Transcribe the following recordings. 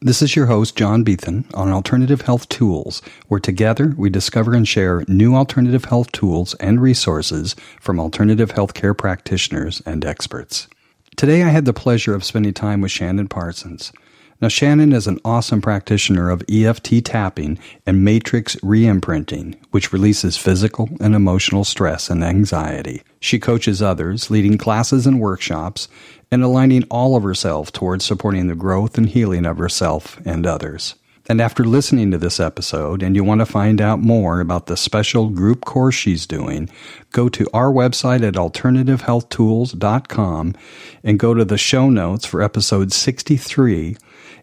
This is your host, John Beethan, on Alternative Health Tools, where together we discover and share new alternative health tools and resources from alternative healthcare practitioners and experts. Today I had the pleasure of spending time with Shannon Parsons. Now, Shannon is an awesome practitioner of EFT tapping and matrix reimprinting, which releases physical and emotional stress and anxiety. She coaches others, leading classes and workshops, and aligning all of herself towards supporting the growth and healing of herself and others. And after listening to this episode and you want to find out more about the special group course she's doing, go to our website at alternativehealthtools.com and go to the show notes for episode 63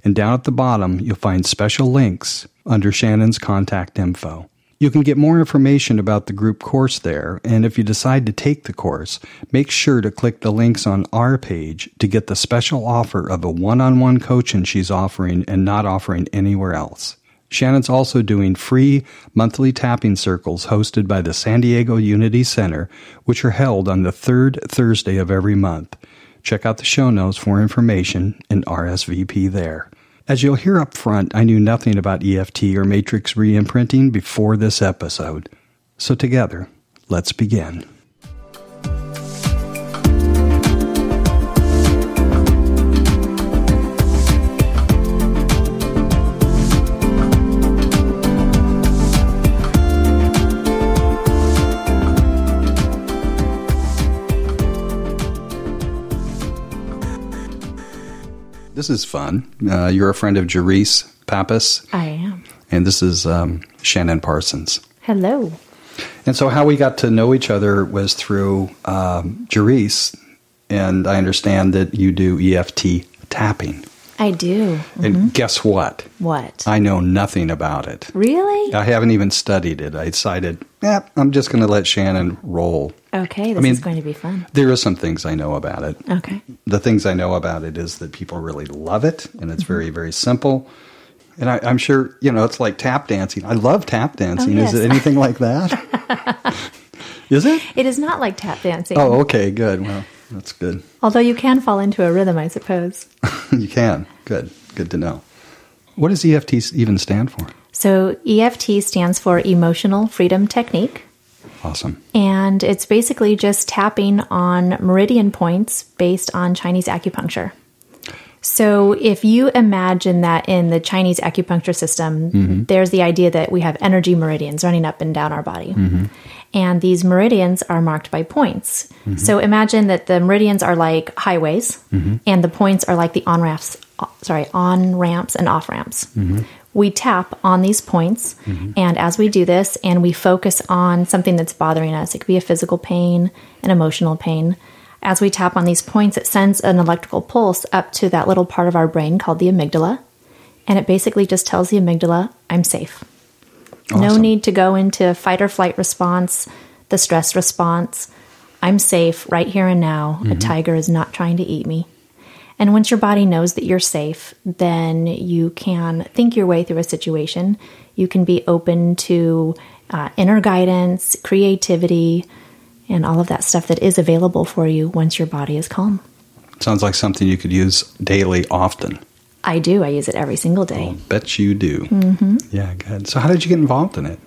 and down at the bottom, you'll find special links under Shannon's contact info. You can get more information about the group course there, and if you decide to take the course, make sure to click the links on our page to get the special offer of a one on one coaching she's offering and not offering anywhere else. Shannon's also doing free monthly tapping circles hosted by the San Diego Unity Center, which are held on the third Thursday of every month. Check out the show notes for information and RSVP there. As you'll hear up front, I knew nothing about EFT or matrix reimprinting before this episode. So, together, let's begin. This is fun. Uh, you're a friend of Jerice Pappas. I am. And this is um, Shannon Parsons. Hello. And so, how we got to know each other was through um, Jerice, and I understand that you do EFT tapping. I do. Mm-hmm. And guess what? What? I know nothing about it. Really? I haven't even studied it. I decided, yeah, I'm just going to let Shannon roll. Okay, this I mean, is going to be fun. There are some things I know about it. Okay. The things I know about it is that people really love it, and it's very, very simple. And I, am sure, you know, it's like tap dancing. I love tap dancing. Oh, yes. Is it anything like that? is it? It is not like tap dancing. Oh, okay, good. Well, that's good. Although you can fall into a rhythm, I suppose. you can. Good. Good to know. What does EFT even stand for? So, EFT stands for Emotional Freedom Technique. Awesome. And it's basically just tapping on meridian points based on Chinese acupuncture. So, if you imagine that in the Chinese acupuncture system, Mm-hmm. there's the idea that we have energy meridians running up and down our body. Mm-hmm. And these meridians are marked by points. Mm-hmm. So, imagine that the meridians are like highways mm-hmm. and the points are like the on ramps, sorry, on ramps and off ramps. Mm-hmm. We tap on these points, mm-hmm. and as we do this, and we focus on something that's bothering us, it could be a physical pain, an emotional pain as we tap on these points, it sends an electrical pulse up to that little part of our brain called the amygdala. And it basically just tells the amygdala, I'm safe. No need to go into fight or flight response, the stress response. I'm safe right here and now. A tiger is not trying to eat me. And once your body knows that you're safe, then you can think your way through a situation. You can be open to uh, inner guidance, creativity, and all of that stuff that is available for you once your body is calm. Sounds like something you could use daily, often. I do. I use it every single day. Bet you do. Mm-hmm. Yeah, good. So, how did you get involved in it?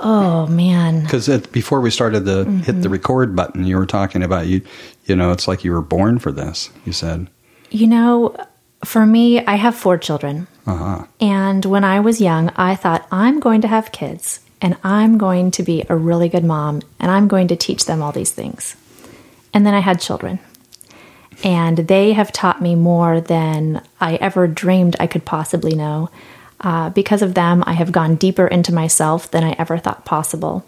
Oh, man. Because before we started to hit the record button, you were talking about you. You know, it's like you were born for this. You said, You know, for me, I have four children. "Uh huh." And when I was young, I thought, I'm going to have kids and I'm going to be a really good mom and I'm going to teach them all these things. And then I had children. And they have taught me more than I ever dreamed I could possibly know. Uh, because of them, I have gone deeper into myself than I ever thought possible.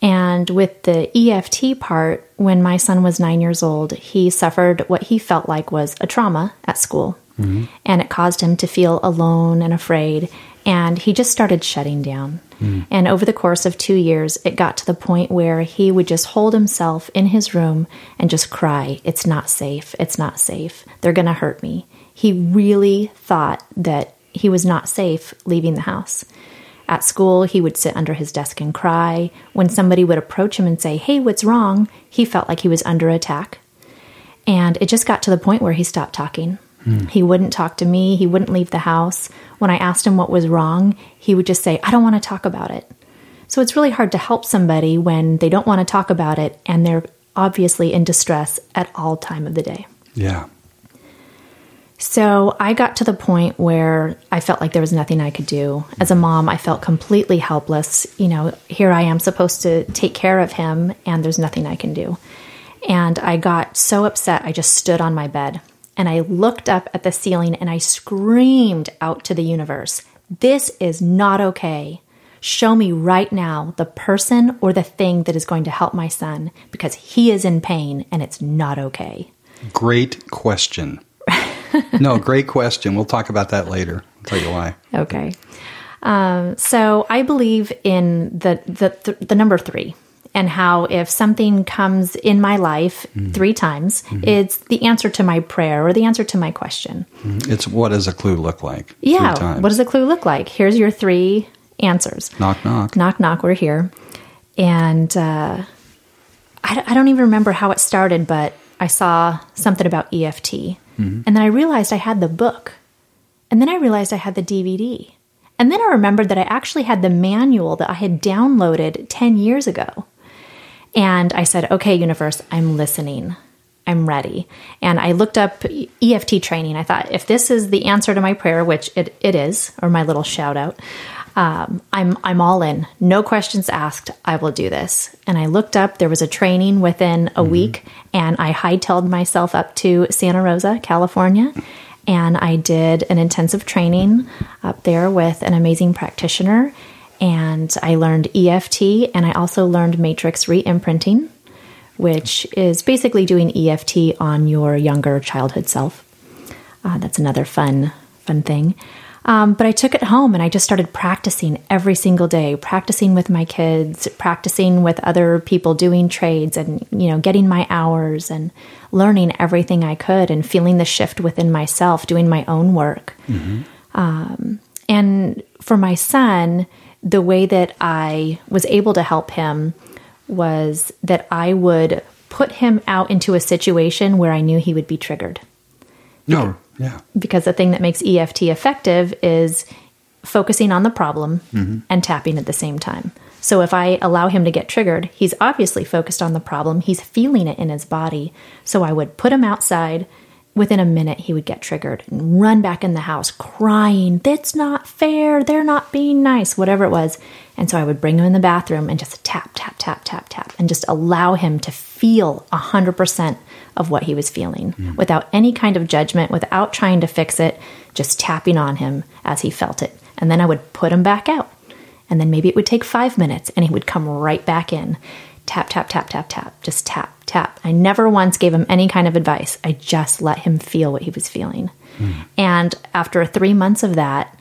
And with the EFT part, when my son was nine years old, he suffered what he felt like was a trauma at school. Mm-hmm. And it caused him to feel alone and afraid. And he just started shutting down. Mm. And over the course of two years, it got to the point where he would just hold himself in his room and just cry, It's not safe. It's not safe. They're going to hurt me. He really thought that he was not safe leaving the house. At school, he would sit under his desk and cry. When somebody would approach him and say, Hey, what's wrong? He felt like he was under attack. And it just got to the point where he stopped talking. Mm. He wouldn't talk to me. He wouldn't leave the house. When I asked him what was wrong, he would just say, I don't want to talk about it. So it's really hard to help somebody when they don't want to talk about it and they're obviously in distress at all time of the day. Yeah. So I got to the point where I felt like there was nothing I could do. As a mom, I felt completely helpless. You know, here I am supposed to take care of him, and there's nothing I can do. And I got so upset, I just stood on my bed and I looked up at the ceiling and I screamed out to the universe This is not okay. Show me right now the person or the thing that is going to help my son because he is in pain and it's not okay. Great question. no, great question. We'll talk about that later. I'll tell you why. Okay. Um, so I believe in the, the, the, the number three and how if something comes in my life Mm-hmm. three times, it's the answer to my prayer or the answer to my question. It's what does a clue look like? Yeah. What does a clue look like? Here's your three answers. knock knock? Knock, knock, we're here. And uh, I, I don't even remember how it started, but I saw something about EFT. And then I realized I had the book. And then I realized I had the DVD. And then I remembered that I actually had the manual that I had downloaded 10 years ago. And I said, okay, universe, I'm listening. I'm ready. And I looked up EFT training. I thought, if this is the answer to my prayer, which it, it is, or my little shout out, um, I'm, I'm all in. No questions asked. I will do this. And I looked up, there was a training within a week, and I hightailed myself up to Santa Rosa, California. And I did an intensive training up there with an amazing practitioner. And I learned EFT, and I also learned matrix re imprinting which is basically doing EFT on your younger childhood self. Uh, that's another fun, fun thing. Um, but I took it home and I just started practicing every single day, practicing with my kids, practicing with other people doing trades, and you know, getting my hours and learning everything I could, and feeling the shift within myself, doing my own work. Um, and for my son, the way that I was able to help him was that I would put him out into a situation where I knew he would be triggered. No. Yeah. Because the thing that makes EFT effective is focusing on the problem mm-hmm. and tapping at the same time. So if I allow him to get triggered, he's obviously focused on the problem, he's feeling it in his body. So I would put him outside. Within a minute, he would get triggered and run back in the house crying, That's not fair. They're not being nice, whatever it was. And so I would bring him in the bathroom and just tap, tap, tap, tap, tap, and just allow him to feel 100% of what he was feeling hmm. without any kind of judgment, without trying to fix it, just tapping on him as he felt it. And then I would put him back out. And then maybe it would take five minutes and he would come right back in. Tap, tap, tap, tap, tap. Just tap, tap. I never once gave him any kind of advice. I just let him feel what he was feeling. Hmm. And after three months of that,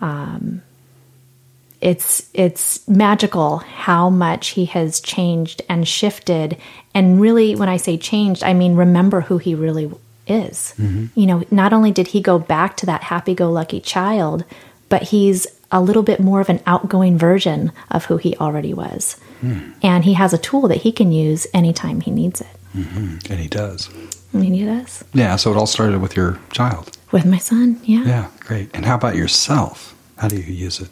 um, it's it's magical how much he has changed and shifted and really when i say changed i mean remember who he really is mm-hmm. you know not only did he go back to that happy-go-lucky child but he's a little bit more of an outgoing version of who he already was and he has a tool that he can use anytime he needs it And he does. and he does Yeah. So it all started with your child. with my son yeah Yeah. Great. And how about yourself? How do you use it?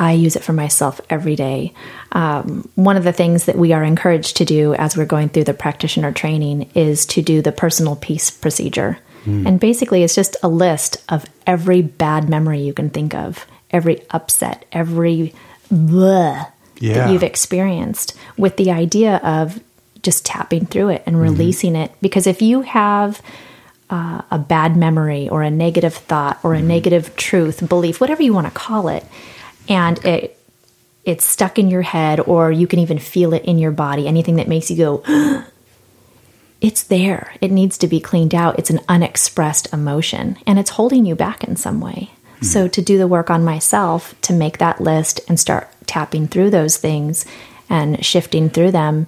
I use it for myself every day. Um, one of the things that we are encouraged to do as we're going through the practitioner training is to do the personal peace procedure. And basically, it's just a list of every bad memory you can think of, every upset, every bleh Yeah. that you've experienced, with the idea of just tapping through it and mm-hmm. releasing it. Because if you have uh, a bad memory or a negative thought or a mm-hmm. negative truth, belief, whatever you want to call it, and it it's stuck in your head or you can even feel it in your body, anything that makes you go, it's there. It needs to be cleaned out. It's an unexpressed emotion and it's holding you back in some way. Hmm. So to do the work on myself to make that list and start tapping through those things and shifting through them,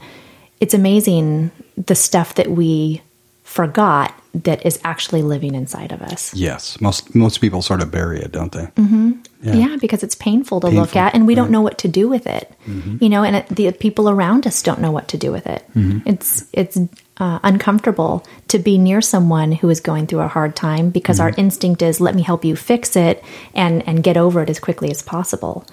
it's amazing the stuff that we forgot that is actually living inside of us. Yes. Most most people sort of bury it, don't they? Mm-hmm. Yeah. because it's painful to look at, and we don't know what to do with it. Mm-hmm. You know, and it, the people around us don't know what to do with it. Mm-hmm. It's it's uh, uncomfortable to be near someone who is going through a hard time because our instinct is let me help you fix it and and get over it as quickly as possible.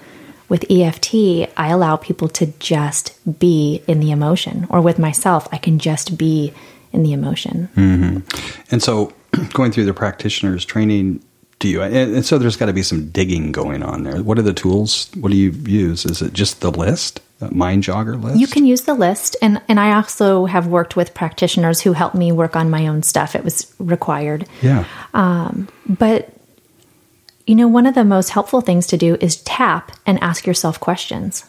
With EFT, I allow people to just be in the emotion, or with myself, I can just be in the emotion. Mm-hmm. And so, going through the practitioner's training, do you? And, and so, there's got to be some digging going on there. What are the tools? What do you use? Is it just the list, mind jogger list? You can use the list, and and I also have worked with practitioners who helped me work on my own stuff. It was required, Yeah. Um, but you know, one of the most helpful things to do is tap and ask yourself questions.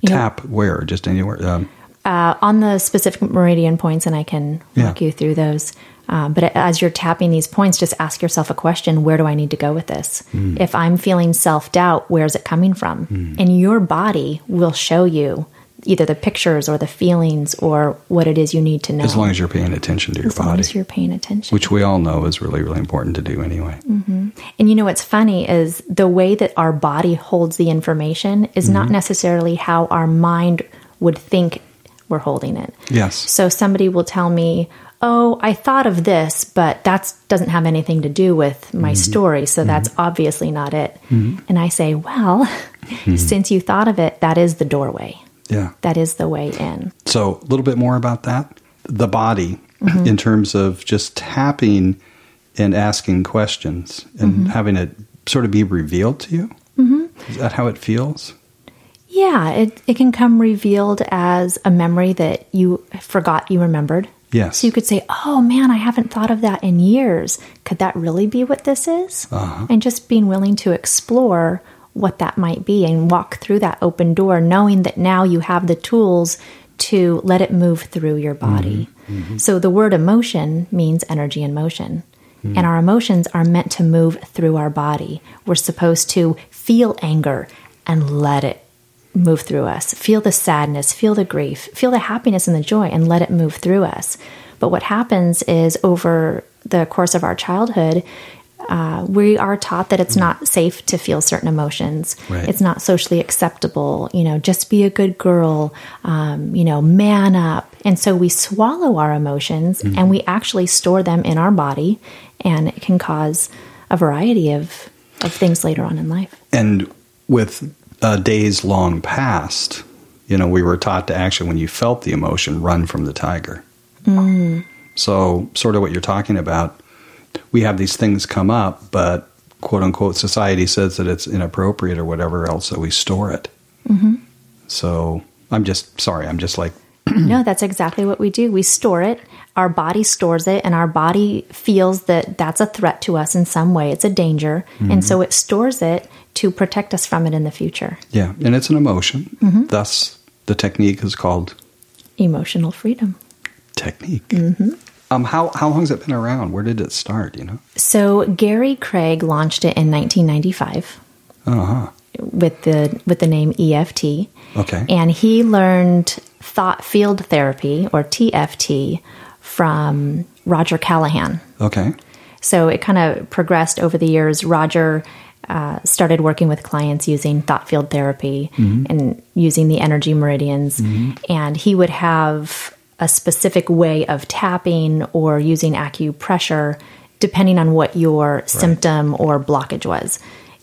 You know, Tap where? Just anywhere. Um, uh, on the specific meridian points, and I can walk Yeah. you through those. Um, but as you're tapping these points, just ask yourself a question Where do I need to go with this? If I'm feeling self doubt, where's it coming from? And your body will show you either the pictures or the feelings or what it is you need to know. as long as you're paying attention to your As body, as you're paying attention. which we all know is really, really important to do anyway. Mm-hmm. And you know what's funny is the way that our body holds the information is not mm-hmm. necessarily how our mind would think we're holding it. Yes. So somebody will tell me, "Oh, I thought of this, but that doesn't have anything to do with my mm-hmm. story, so that's obviously not it." And I say, "Well, since you thought of it, that is the doorway. Yeah. That is the way in." So, a little bit more about that. The body, mm-hmm. in terms of just tapping and asking questions and mm-hmm. having it sort of be revealed to you. Mm-hmm. Is that how it feels? Yeah, it, it can come revealed as a memory that you forgot you remembered. Yes. So you could say, oh man, I haven't thought of that in years. Could that really be what this is? Uh-huh. And just being willing to explore what that might be and walk through that open door, knowing that now you have the tools to let it move through your mm-hmm. body. Mm-hmm. So the word emotion means energy in motion. Mm-hmm. And our emotions are meant to move through our body. We're supposed to feel anger and let it move through us. Feel the sadness, feel the grief, feel the happiness and the joy, and let it move through us. But what happens is over the course of our childhood, uh, we are taught that it's not safe to feel certain emotions. Right. It's not socially acceptable. You know, just be a good girl. Um, you know, man up. And so we swallow our emotions and we actually store them in our body, and it can cause a variety of of things later on in life. And with uh, days long past, you know, we were taught to actually, when you felt the emotion, run from the tiger. So, sort of what you're talking about, we have these things come up, but quote unquote, society says that it's inappropriate or whatever else, so we store it. Mm-hmm. So, I'm just sorry, I'm just like, no, that's exactly what we do. We store it. Our body stores it, and our body feels that that's a threat to us in some way. It's a danger. And mm-hmm. so it stores it to protect us from it in the future. yeah, and it's an emotion. Mm-hmm. Thus, the technique is called Emotional freedom. technique. Um, how how long has it been around? Where did it start? You know. So Gary Craig launched it in 1995 Uh huh. with the with the name EFT. Okay. And he learned thought field therapy or TFT from Roger Callahan. Okay. So it kind of progressed over the years. Roger uh, started working with clients using thought field therapy and using the energy meridians. And he would have a specific way of tapping or using acupressure depending on what your symptom or blockage was.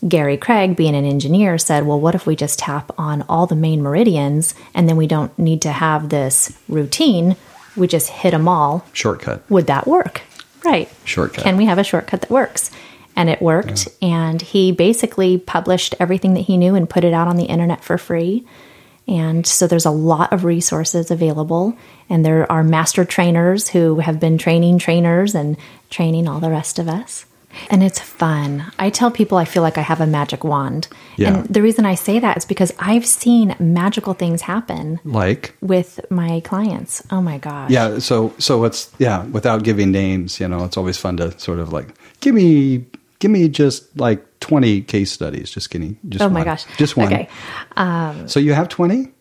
Gary Craig, being an engineer, said, Well, what if we just tap on all the main meridians and then we don't need to have this routine? We just hit them all Shortcut. would that work? Right. Shortcut. Can we have a shortcut that works? And it worked. And he basically published everything that he knew and put it out on the internet for free. And so there's a lot of resources available. And there are master trainers who have been training trainers and training all the rest of us. And it's fun. I tell people I feel like I have a magic wand. Yeah. And the reason I say that is because I've seen magical things happen Like. with my clients. Oh my gosh. Yeah, so so it's yeah, without giving names, you know, it's always fun to sort of like give me give me just like 20 case studies, just kidding. Just Oh my one. gosh. Just one. Okay. Um, so you have 20?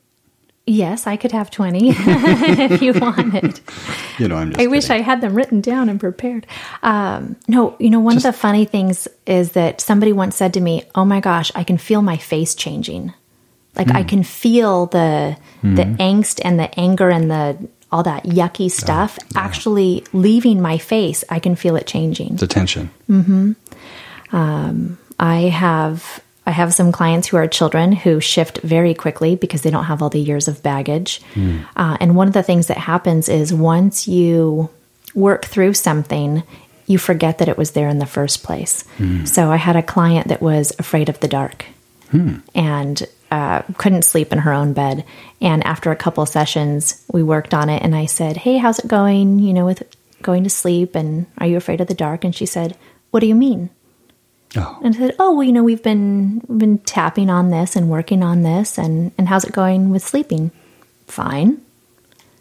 Yes, I could have 20 if you wanted. You know, I'm just I wish I had them written down and prepared. Um, no, you know, one of the funny things is that somebody once said to me, Oh my gosh, I can feel my face changing. Like I hmm. can feel the the hmm. angst and the anger and the all that yucky stuff actually leaving my face. I can feel it changing. The tension. Mm-hmm. Um, I have I have some clients who are children who shift very quickly because they don't have all the years of baggage. Uh, and one of the things that happens is once you work through something, you forget that it was there in the first place. So I had a client that was afraid of the dark and uh, couldn't sleep in her own bed. And after a couple sessions, we worked on it, and I said, "Hey, how's it going? You know, with going to sleep, and are you afraid of the dark?" And she said, "What do you mean?" Oh, and said, "Oh, well, you know, we've been been tapping on this and working on this, and and how's it going with sleeping? Fine."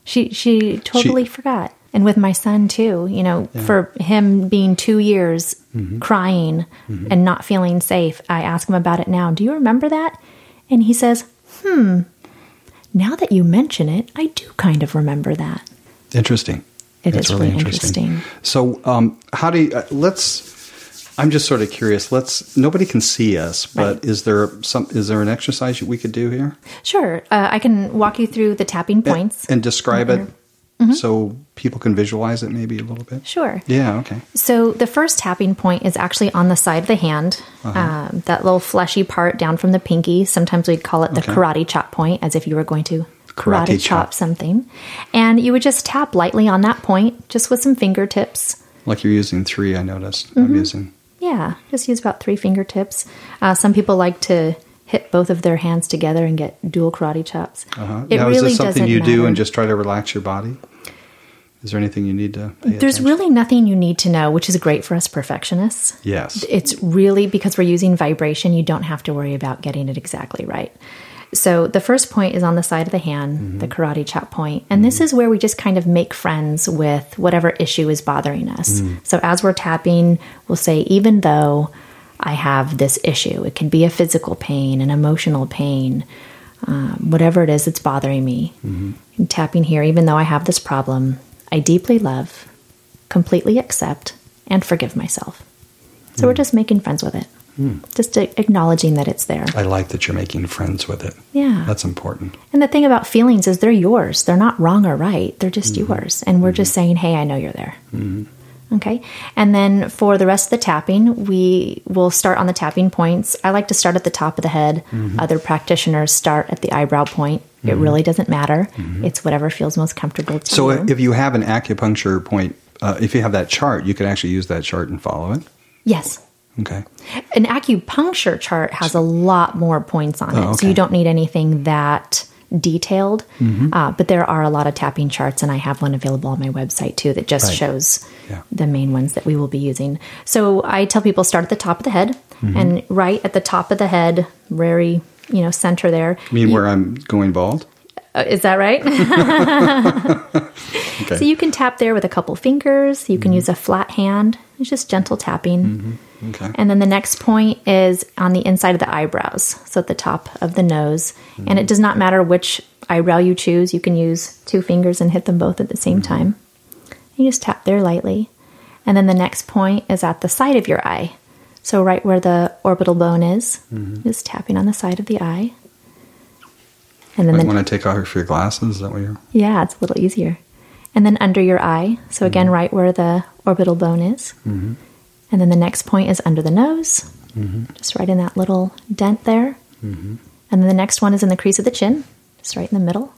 She she totally forgot, and with my son too. You know, for him being two years crying and not feeling safe, I ask him about it now. Do you remember that? And he says, "Hmm." Now that you mention it, I do kind of remember that. interesting. It That's is really interesting. So, um, how do you, uh, let's, I'm just sort of curious. Let's, nobody can see us, but Right. is there some, is there an exercise we could do here? Sure, uh, I can walk you through the tapping points. And describe it Mm-hmm. so people can visualize it maybe a little bit? Sure. Yeah, okay. So the first tapping point is actually on the side of the hand, Uh-huh. um, that little fleshy part down from the pinky. Sometimes we'd call it the Okay. karate chop point, as if you were going to karate, Karate chop. chop. something. And you would just tap lightly on that point, just with some fingertips. Like you're using three, I noticed. Mm-hmm. I'm using. Yeah, just use about three fingertips. Uh, some people like to hit both of their hands together and get dual karate chops. Uh-huh. It now, really is this something you do matter. and just try to relax your body? Is there anything you need to There's attention? really nothing you need to know, which is great for us perfectionists. Yes. It's really because we're using vibration, you don't have to worry about getting it exactly right. So the first point is on the side of the hand, mm-hmm. the karate chop point. And this mm-hmm. is where we just kind of make friends with whatever issue is bothering us. Mm-hmm. So as we're tapping, we'll say, even though I have this issue, it can be a physical pain, an emotional pain, um, whatever it is that's bothering me. I'm tapping here, even though I have this problem, I deeply love, completely accept, and forgive myself. So we're just making friends with it. Just acknowledging that it's there. I like that you're making friends with it. Yeah. That's important. And the thing about feelings is they're yours. They're not wrong or right. They're just mm-hmm. yours. And we're just mm-hmm. saying, hey, I know you're there. Mm-hmm. Okay. And then for the rest of the tapping, we will start on the tapping points. I like to start at the top of the head. Other practitioners start at the eyebrow point. It really doesn't matter. It's whatever feels most comfortable to So you. So if you have an acupuncture point, uh, if you have that chart, you can actually use that chart and follow it. yes. Okay. An acupuncture chart has a lot more points on it, Oh, so you don't need anything that detailed. Uh, but there are a lot of tapping charts, and I have one available on my website too that just Right. shows Yeah. the main ones that we will be using. So I tell people start at the top of the head, Mm-hmm. and right at the top of the head, very you know center there. You mean where I'm going bald? Uh, is that right? Okay. so you can tap there with a couple fingers. You can use a flat hand. It's just gentle tapping. Okay. And then the next point is on the inside of the eyebrows, so at the top of the nose. And it does not matter which eyebrow you choose, you can use two fingers and hit them both at the same mm-hmm. time. You just tap there lightly. And then the next point is at the side of your eye. So, right where the orbital bone is, mm-hmm. just tapping on the side of the eye. And then Like the when I take off your glasses, is that what you're? yeah, it's a little easier. And then under your eye. So again, mm-hmm. right where the orbital bone is. And then the next point is under the nose, mm-hmm. just right in that little dent there. Mm-hmm. And then the next one is in the crease of the chin, just right in the middle.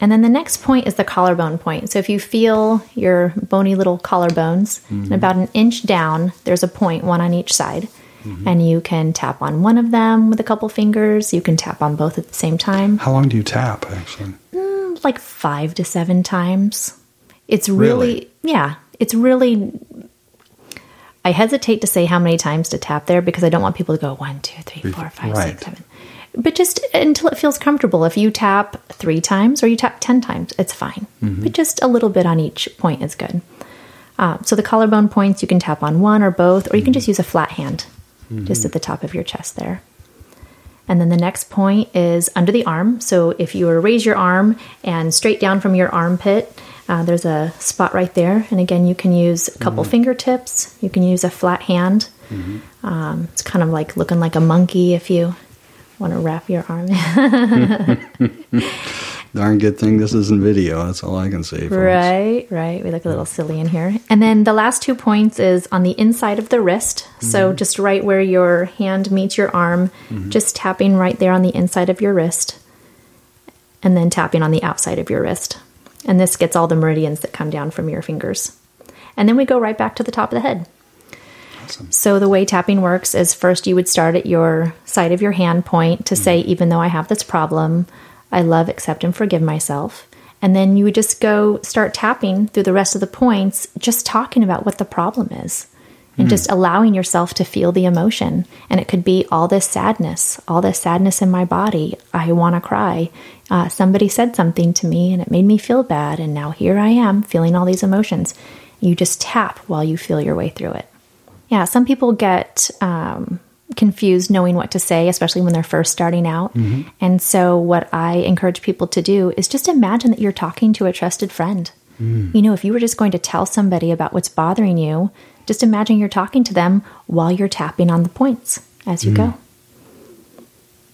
And then the next point is the collarbone point. So if you feel your bony little collarbones, and about an inch down, there's a point, one on each side. And you can tap on one of them with a couple fingers. You can tap on both at the same time How long do you tap actually? Mm, like five to seven times. It's really, Really? yeah, it's really. I hesitate to say how many times to tap there because I don't want people to go one, two, three, four, five, right. six, seven. But just until it feels comfortable. If you tap three times or you tap 10 times, it's fine. Mm-hmm. But just a little bit on each point is good. Uh, so the collarbone points, you can tap on one or both, or you can just use a flat hand just at the top of your chest there. And then the next point is under the arm. So if you were to raise your arm and straight down from your armpit, uh, there's a spot right there. And again, you can use a couple fingertips. You can use a flat hand. Um, it's kind of like looking like a monkey if you want to wrap your arm. Darn good thing this isn't video. That's all I can say. Folks. Right, right. We look a little silly in here. And then the last two points is on the inside of the wrist. So just right where your hand meets your arm, just tapping right there on the inside of your wrist. And then tapping on the outside of your wrist. And this gets all the meridians that come down from your fingers. And then we go right back to the top of the head. Awesome. So the way tapping works is first you would start at your side of your hand point to say, mm-hmm. even though I have this problem, I love, accept, and forgive myself. And then you would just go start tapping through the rest of the points, just talking about what the problem is and just mm-hmm. allowing yourself to feel the emotion. And it could be all this sadness, all this sadness in my body. I want to cry. Uh, somebody said something to me and it made me feel bad. And now here I am feeling all these emotions. You just tap while you feel your way through it. Yeah, some people get um, confused knowing what to say, especially when they're first starting out. And so, what I encourage people to do is just imagine that you're talking to a trusted friend. You know, if you were just going to tell somebody about what's bothering you, just imagine you're talking to them while you're tapping on the points as you go.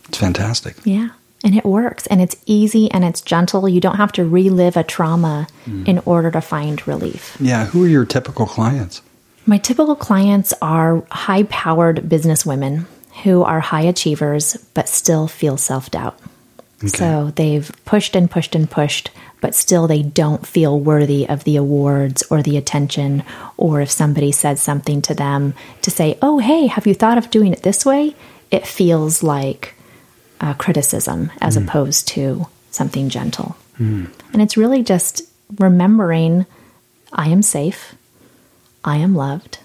It's fantastic. Yeah. And it works and it's easy and it's gentle. You don't have to relive a trauma mm. in order to find relief. Yeah. Who are your typical clients? My typical clients are high powered business women who are high achievers but still feel self doubt. So they've pushed and pushed and pushed, but still they don't feel worthy of the awards or the attention. Or if somebody says something to them to say, Oh, hey, have you thought of doing it this way? It feels like uh, criticism as opposed to something gentle. And it's really just remembering I am safe, I am loved,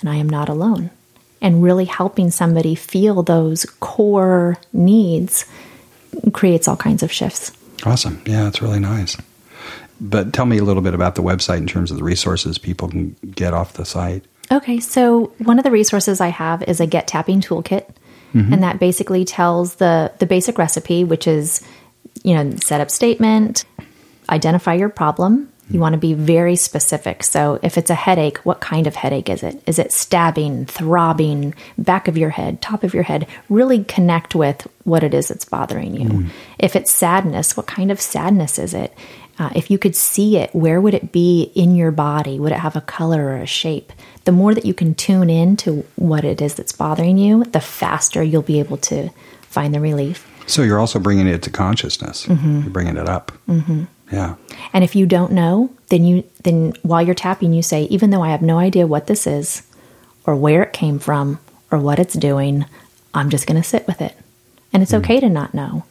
and I am not alone. And really helping somebody feel those core needs creates all kinds of shifts. Awesome. Yeah, it's really nice. But tell me a little bit about the website in terms of the resources people can get off the site. Okay, so one of the resources I have is a get tapping toolkit, Mm-hmm. and that basically tells the the basic recipe, which is you know setup statement, identify your problem. Mm-hmm. You want to be very specific. So if it's a headache, what kind of headache is it? Is it stabbing, throbbing, back of your head, top of your head? Really connect with what it is that's bothering you. Mm-hmm. If it's sadness, what kind of sadness is it? Uh, if you could see it, where would it be in your body? Would it have a color or a shape? The more that you can tune in to what it is that's bothering you, the faster you'll be able to find the relief. So you're also bringing it to consciousness. You're bringing it up. Mm-hmm. Yeah. And if you don't know, then you then while you're tapping, you say, even though I have no idea what this is, or where it came from, or what it's doing, I'm just going to sit with it. And it's okay to not know.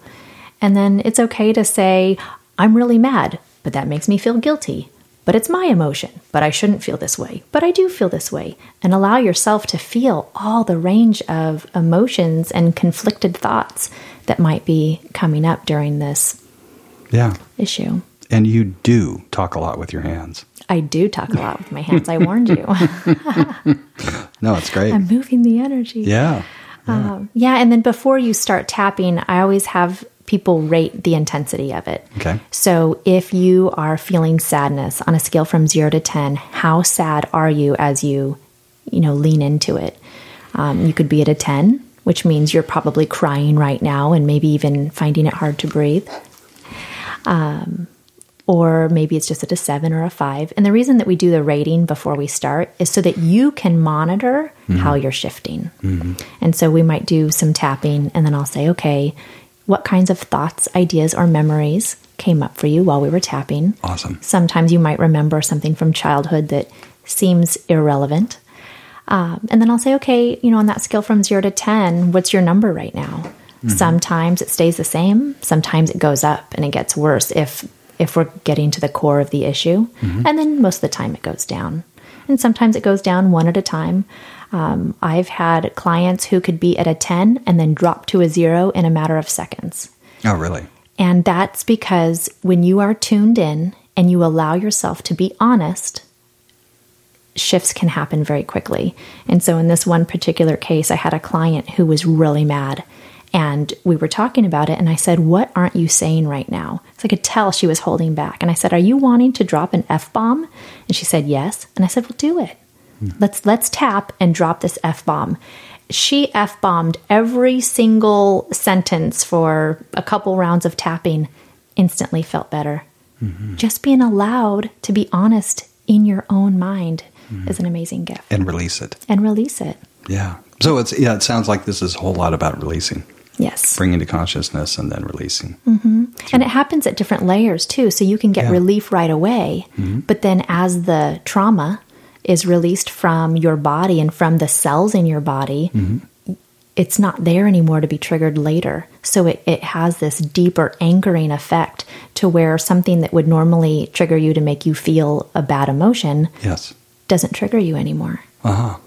And then it's okay to say, I'm really mad, but that makes me feel guilty. But it's my emotion, but I shouldn't feel this way. But I do feel this way. And allow yourself to feel all the range of emotions and conflicted thoughts that might be coming up during this Yeah. issue. And you do talk a lot with your hands. I do talk a lot with my hands. I warned you. No, it's great. I'm moving the energy. yeah. Um, yeah. And then before you start tapping, I always have people rate the intensity of it. Okay. So if you are feeling sadness on a scale from zero to 10, how sad are you as you, you know, lean into it? Um, you could be at a 10, which means you're probably crying right now and maybe even finding it hard to breathe. Um, or maybe it's just at a seven or a five. And the reason that we do the rating before we start is so that you can monitor how you're shifting. And so we might do some tapping, and then I'll say, okay, what kinds of thoughts, ideas, or memories came up for you while we were tapping? Awesome. Sometimes you might remember something from childhood that seems irrelevant. Um, and then I'll say, okay, you know, on that scale from zero to 10, what's your number right now? Sometimes it stays the same. Sometimes it goes up and it gets worse if if we're getting to the core of the issue. And then most of the time it goes down. And sometimes it goes down one at a time. Um, I've had clients who could be at a 10 and then drop to a zero in a matter of seconds. Oh, really? And that's because when you are tuned in and you allow yourself to be honest, shifts can happen very quickly. And so, in this one particular case, I had a client who was really mad. And we were talking about it, and I said, What aren't you saying right now? So I could tell she was holding back. And I said, Are you wanting to drop an F bomb? And she said, Yes. And I said, Well, do it. Let's let's tap and drop this F bomb. She F bombed every single sentence for a couple rounds of tapping instantly felt better. Mm-hmm. Just being allowed to be honest in your own mind mm-hmm. is an amazing gift. And release it. And release it. Yeah. So it's yeah, it sounds like this is a whole lot about releasing, Yes. bringing to consciousness and then releasing. Mm-hmm. And it happens at different layers too. So you can get Yeah. relief right away. But then as the trauma is released from your body and from the cells in your body, it's not there anymore to be triggered later. So it, it has this deeper anchoring effect to where something that would normally trigger you to make you feel a bad emotion Yes. doesn't trigger you anymore. Uh-huh.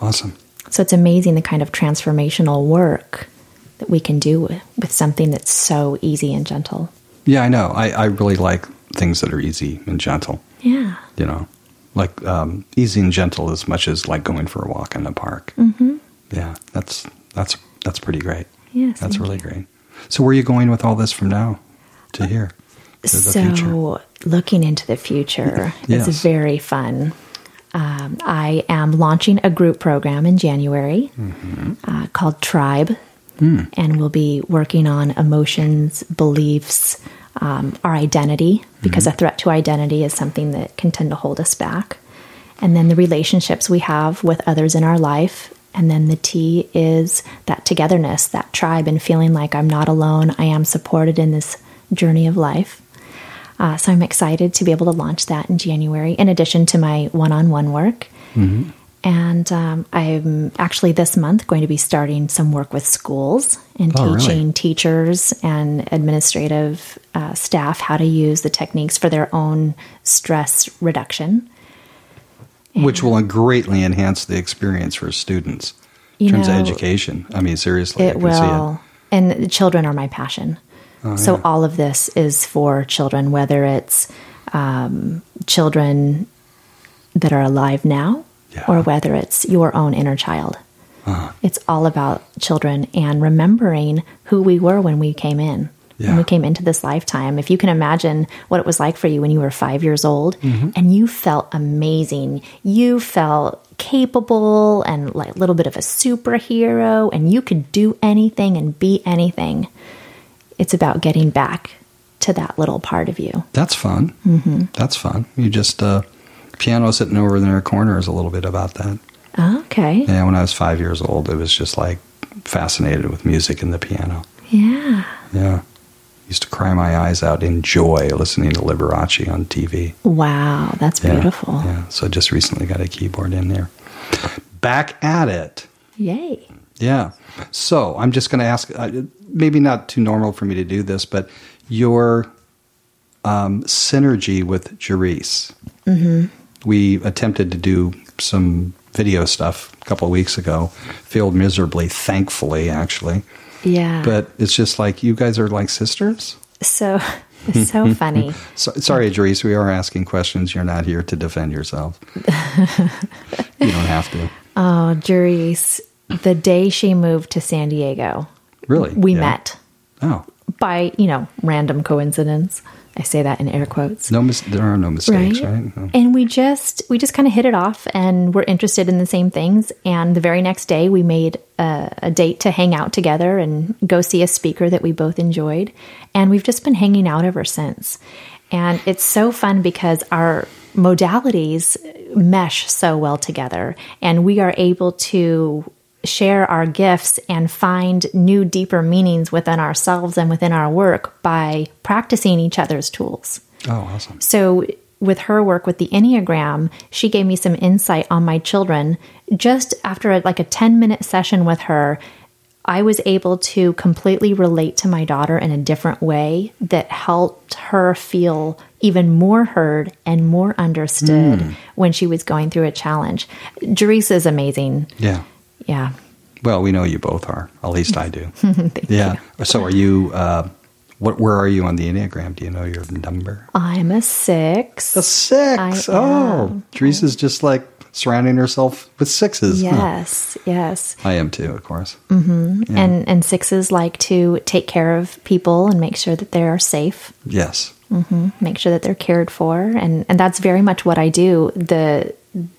Awesome. So it's amazing the kind of transformational work that we can do with, with something that's so easy and gentle. Yeah, I know. I, I really like things that are easy and gentle, Yeah. you know. Like um, easy and gentle as much as like going for a walk in the park. Mm-hmm. Yeah, that's that's that's pretty great. Yes, That's really great. So where are you going with all this from now to here? To the so looking into the future Yes. is very fun. Um, I am launching a group program in January Mm-hmm. uh, called Tribe, Hmm. and we'll be working on emotions, beliefs, um, our identity, because Mm-hmm. a threat to identity is something that can tend to hold us back. And then the relationships we have with others in our life. And then the T is that togetherness, that tribe, and feeling like I'm not alone. I am supported in this journey of life. Uh, so I'm excited to be able to launch that in January, in addition to my one on one work. And um, I'm actually this month going to be starting some work with schools and Oh, really? teaching teachers and administrative uh, staff how to use the techniques for their own stress reduction. Which will greatly enhance the experience for students in terms of education. I mean, seriously, It will. it. And the children are my passion. Oh, so all of this is for children, whether it's um, children that are alive now Yeah. or whether it's your own inner child. Uh-huh. It's all about children and remembering who we were when we came in. When we came into this lifetime, if you can imagine what it was like for you when you were five years old Mm-hmm. and you felt amazing, you felt capable and like a little bit of a superhero, and you could do anything and be anything. It's about getting back to that little part of you. That's fun. Mm-hmm. That's fun. You just uh, piano sitting over in their corner is a little bit about that. Okay. Yeah, when I was five years old, it was just like fascinated with music and the piano. Yeah. Yeah, used to cry my eyes out in joy listening to Liberace on TV. Wow, that's Yeah, beautiful. Yeah, so just recently got a keyboard in there. Back at it. Yay. Yeah. So I'm just going to ask, uh, maybe not too normal for me to do this, but your um, synergy with Jerice. Mm-hmm. We attempted to do some video stuff a couple of weeks ago, failed miserably, thankfully, actually. Yeah. But it's just like you guys are like sisters. so so funny. So, sorry, Jerice, we are asking questions. You're not here to defend yourself. you don't have to. Oh, Jerice, the day she moved to San Diego, Really? we Yeah. met Oh, by, you know, random coincidence. I say that in air quotes. no, mis- there are no mistakes, right? No. And we just we just kind of hit it off and we're interested in the same things and the very next day we made a, a date to hang out together and go see a speaker that we both enjoyed and we've just been hanging out ever since. And it's so fun because our modalities mesh so well together and we are able to share our gifts and find new deeper meanings within ourselves and within our work by practicing each other's tools. Oh, awesome. So, with her work with the Enneagram, she gave me some insight on my children. Just after a, like a 10 minute session with her, I was able to completely relate to my daughter in a different way that helped her feel even more heard and more understood mm. when she was going through a challenge. Jerice is amazing. Yeah. Yeah. Well, we know you both are. At least I do. yeah. So, are you? Uh, what? Where are you on the enneagram? Do you know your number? I'm a six. A six. I oh, am. Jerice's just like surrounding herself with sixes. Huh. Yes, yes. I am too, of course. mm-hmm and and sixes like to take care of people and make sure that they are safe Yes. Mm-hmm. make sure that they're cared for and and that's very much what i do the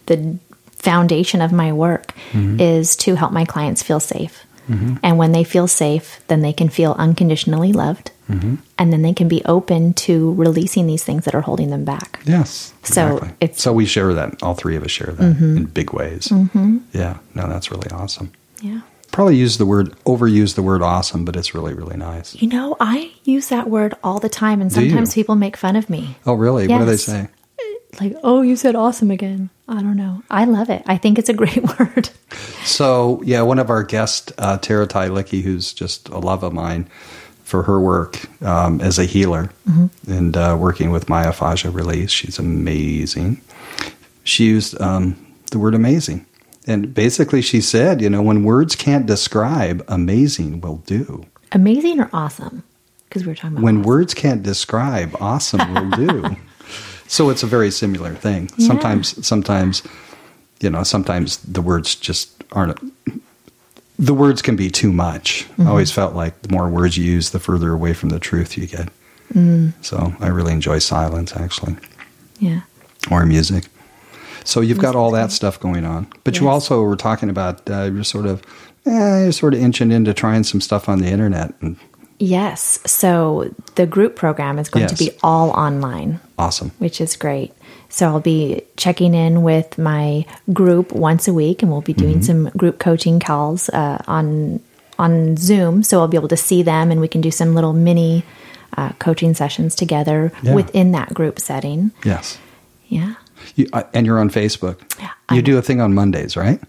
the foundation of my work mm-hmm. is to help my clients feel safe mm-hmm. and when they feel safe then they can feel unconditionally loved mm-hmm. and then they can be open to releasing these things that are holding them back. Yes. So exactly. it's- so we share that. All three of us share that in big ways. Mm-hmm. Yeah. No, that's really awesome. Yeah. Probably use the word overuse the word awesome, but it's really really nice. You know, I use that word all the time, and sometimes people make fun of me. Oh, really? What do they Yes. say? Like, oh, you said awesome again. I don't know. I love it. I think it's a great word. So yeah, one of our guests, uh, Tara Tylicki, who's just a love of mine for her work um, as a healer and uh, working with myofascial release. She's amazing. She used um, the word amazing. And basically, she said, you know, when words can't describe, amazing will do. Amazing or awesome? Because we were talking about When awesome. words can't describe, awesome will do. so it's a very similar thing. Yeah. Sometimes, sometimes, you know, sometimes the words just aren't. The words can be too much. I always felt like the more words you use, the further away from the truth you get. So I really enjoy silence, actually, yeah. or music. So you've got all that stuff going on, but you also were talking about uh, you're sort of, eh, you're sort of inching into trying some stuff on the internet, and Yes. So the group program is going to be all online. Awesome. which is great. So I'll be checking in with my group once a week, and we'll be doing Mm-hmm. some group coaching calls uh, on on Zoom. So I'll be able to see them, and we can do some little mini uh, coaching sessions together Yeah. within that group setting. Yes. Yeah. You, uh, and you're on Facebook. You I'm- do a thing on Mondays, right?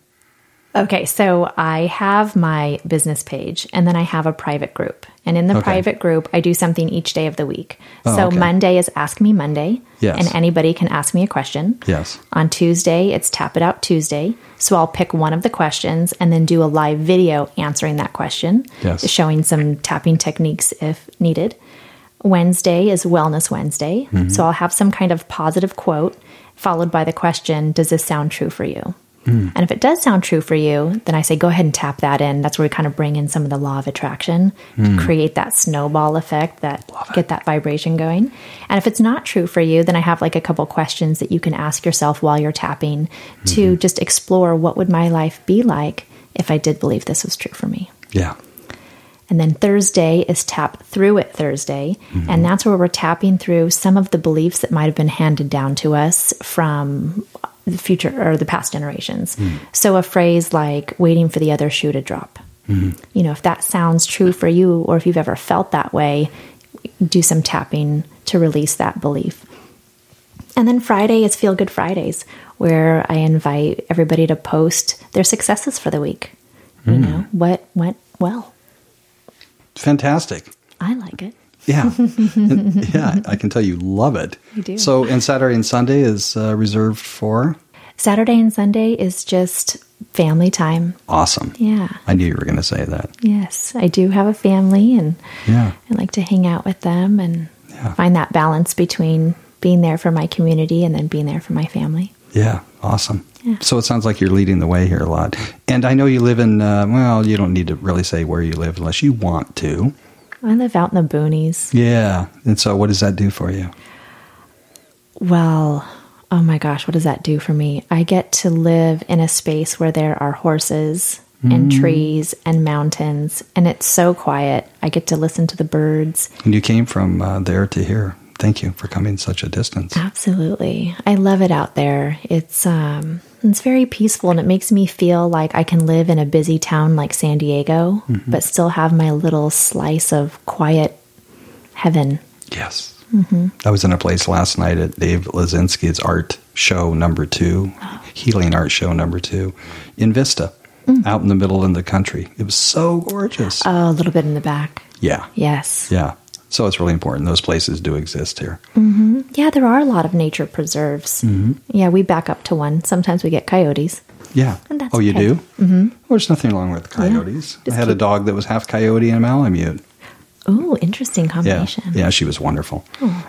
Okay, so I have my business page and then I have a private group. And in the Okay. private group, I do something each day of the week. Oh, so okay. Monday is Ask Me Monday. Yes. And anybody can ask me a question. Yes. On Tuesday, it's Tap It Out Tuesday. So I'll pick one of the questions and then do a live video answering that question, Yes. showing some tapping techniques if needed. Wednesday is Wellness Wednesday. Mm-hmm. So I'll have some kind of positive quote followed by the question Does this sound true for you? Mm. And if it does sound true for you, then I say go ahead and tap that in. That's where we kind of bring in some of the law of attraction Mm. to create that snowball effect that get that vibration going. And if it's not true for you, then I have like a couple questions that you can ask yourself while you're tapping to Mm-hmm. just explore what would my life be like if I did believe this was true for me. Yeah. And then Thursday is Tap Through It Thursday. And that's where we're tapping through some of the beliefs that might have been handed down to us from the future or the past generations. Hmm. So a phrase like waiting for the other shoe to drop. Hmm. You know, if that sounds true for you or if you've ever felt that way, do some tapping to release that belief. And then Friday is Feel Good Fridays, where I invite everybody to post their successes for the week. You hmm. know, what went well. Fantastic. I like it. Yeah. And- yeah. I can tell you love it. I do. So, and Saturday and Sunday is uh, reserved for Saturday and Sunday is just family time. awesome. Yeah. I knew you were going to say that. Yes, I do have a family and Yeah. I like to hang out with them and Yeah. find that balance between being there for my community and then being there for my family. Yeah. Awesome. Yeah. So it sounds like you're leading the way here a lot. And I know you live in, uh, well, you don't need to really say where you live unless you want to. I live out in the boonies. Yeah. And so what does that do for you? Well, oh my gosh, what does that do for me? I get to live in a space where there are horses and Mm. trees and mountains, and it's so quiet. I get to listen to the birds. And you came from uh, there to here. Thank you for coming such a distance. Absolutely. I love it out there. It's um it's very peaceful and it makes me feel like I can live in a busy town like San Diego, Mm-hmm. but still have my little slice of quiet heaven. Yes. I was in a place last night at Dave Lazinski's art show number two, healing art show number two, in Vista, out in the middle in the country. It was so gorgeous. Oh, a little bit in the back. yeah. Yes. Yeah. So it's really important. Those places do exist here. Yeah, there are a lot of nature preserves. Mm-hmm. Yeah, we back up to one. Sometimes we get coyotes. Yeah. And that's oh, you okay. do? Mm-hmm. Well, there's nothing wrong with coyotes. I Just had a dog that was half coyote and Malamute. Oh, interesting combination. Yeah, she was wonderful.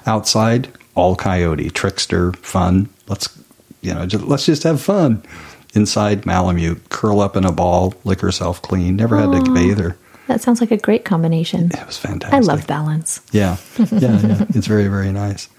Outside, all coyote, trickster, fun. Let's, you know, just, let's just have fun. Inside, Malamute, curl up in a ball, lick herself clean. Never had to bathe her. That sounds like a great combination. It was fantastic. I love balance. Yeah, yeah, yeah. It's very, very nice.